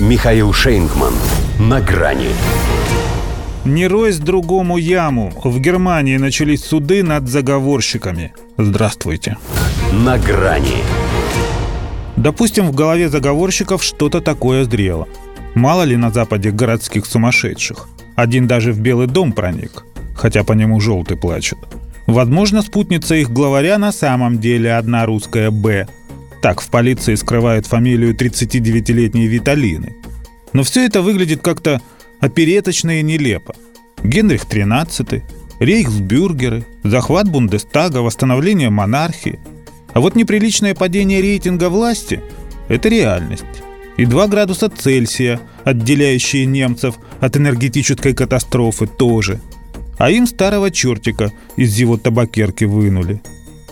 Михаил Шейнгман. На грани. Не ройсь другому яму. В Германии начались суды над заговорщиками. Здравствуйте. На грани. Допустим, в голове заговорщиков что-то такое зрело. Мало ли на Западе городских сумасшедших. Один даже в Белый дом проник, хотя по нему желтый плачет. Возможно, спутница их главаря на самом деле одна русская «Б». Так в полиции скрывают фамилию 39-летней Виталины. Но все это выглядит как-то опереточно и нелепо. Генрих XIII, рейхсбюргеры, захват Бундестага, восстановление монархии. А вот неприличное падение рейтинга власти – это реальность. И 2 градуса Цельсия, отделяющие немцев от энергетической катастрофы, тоже – а им старого чертика из его табакерки вынули.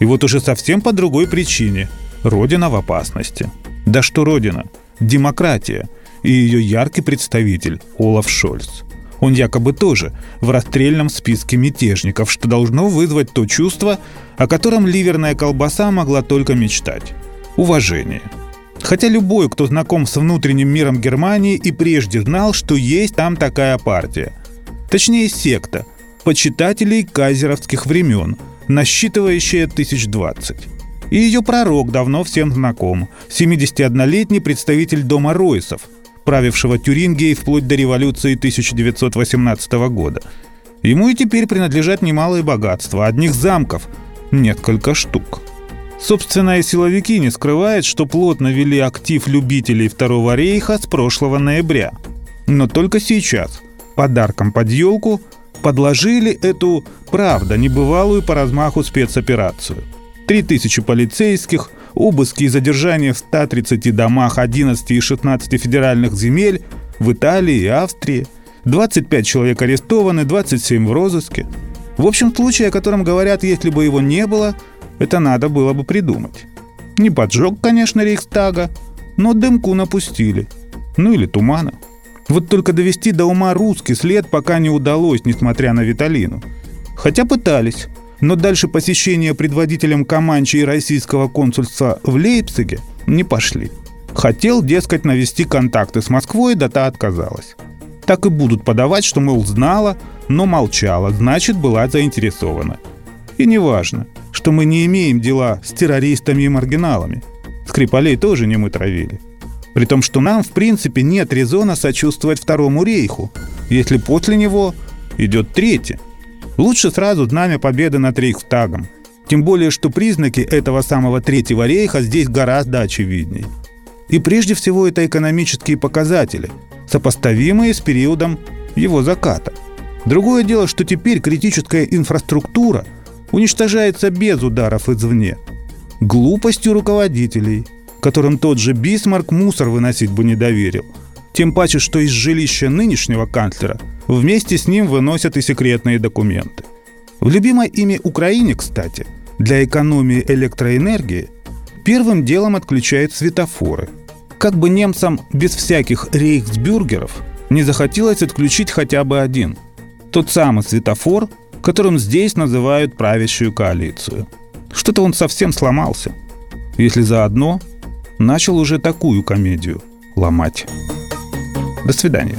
И вот уже совсем по другой причине. Родина в опасности. Да что Родина? Демократия. И ее яркий представитель Олаф Шольц. Он якобы тоже в расстрельном списке мятежников, что должно вызвать то чувство, о котором ливерная колбаса могла только мечтать. Уважение. Хотя любой, кто знаком с внутренним миром Германии и прежде знал, что есть там такая партия. Точнее, секта – почитателей казеровских времен, насчитывающая тысяч двадцать. И ее пророк давно всем знаком, 71-летний представитель дома Ройсов, правившего Тюрингией вплоть до революции 1918 года. Ему и теперь принадлежат немалые богатства, одних замков – несколько штук. Собственно, и силовики не скрывают, что плотно вели актив любителей Второго рейха с прошлого ноября. Но только сейчас, подарком под елку – подложили эту, правда, небывалую по размаху спецоперацию. Три тысячи полицейских, обыски и задержания в 130 домах 11 и 16 федеральных земель в Италии и Австрии, 25 человек арестованы, 27 в розыске. В общем, случай, о котором говорят, если бы его не было, это надо было бы придумать. Не поджог, конечно, Рейхстага, но дымку напустили. Ну или тумана. Вот только довести до ума русский след пока не удалось, несмотря на Виталину. Хотя пытались. Но дальше посещения предводителем Каманчи и российского консульства в Лейпциге не пошли. Хотел, дескать, навести контакты с Москвой, да та отказалась. Так и будут подавать, что, мол, знала, но молчала, значит, была заинтересована. И неважно, что мы не имеем дела с террористами и маргиналами. Скрипалей тоже не мы травили. При том, что нам, в принципе, нет резона сочувствовать Второму рейху, если после него идет третий. Лучше сразу знамя победы над Рейхстагом. Тем более, что признаки этого самого Третьего рейха здесь гораздо очевиднее. И прежде всего это экономические показатели, сопоставимые с периодом его заката. Другое дело, что теперь критическая инфраструктура уничтожается без ударов извне. Глупостью руководителей – которым тот же Бисмарк мусор выносить бы не доверил. Тем паче, что из жилища нынешнего канцлера вместе с ним выносят и секретные документы. В любимой ими Украине, кстати, для экономии электроэнергии первым делом отключают светофоры. Как бы немцам без всяких рейхсбюргеров не захотелось отключить хотя бы один. Тот самый светофор, которым здесь называют правящую коалицию. Что-то он совсем сломался. Если заодно начал уже такую комедию ломать. До свидания.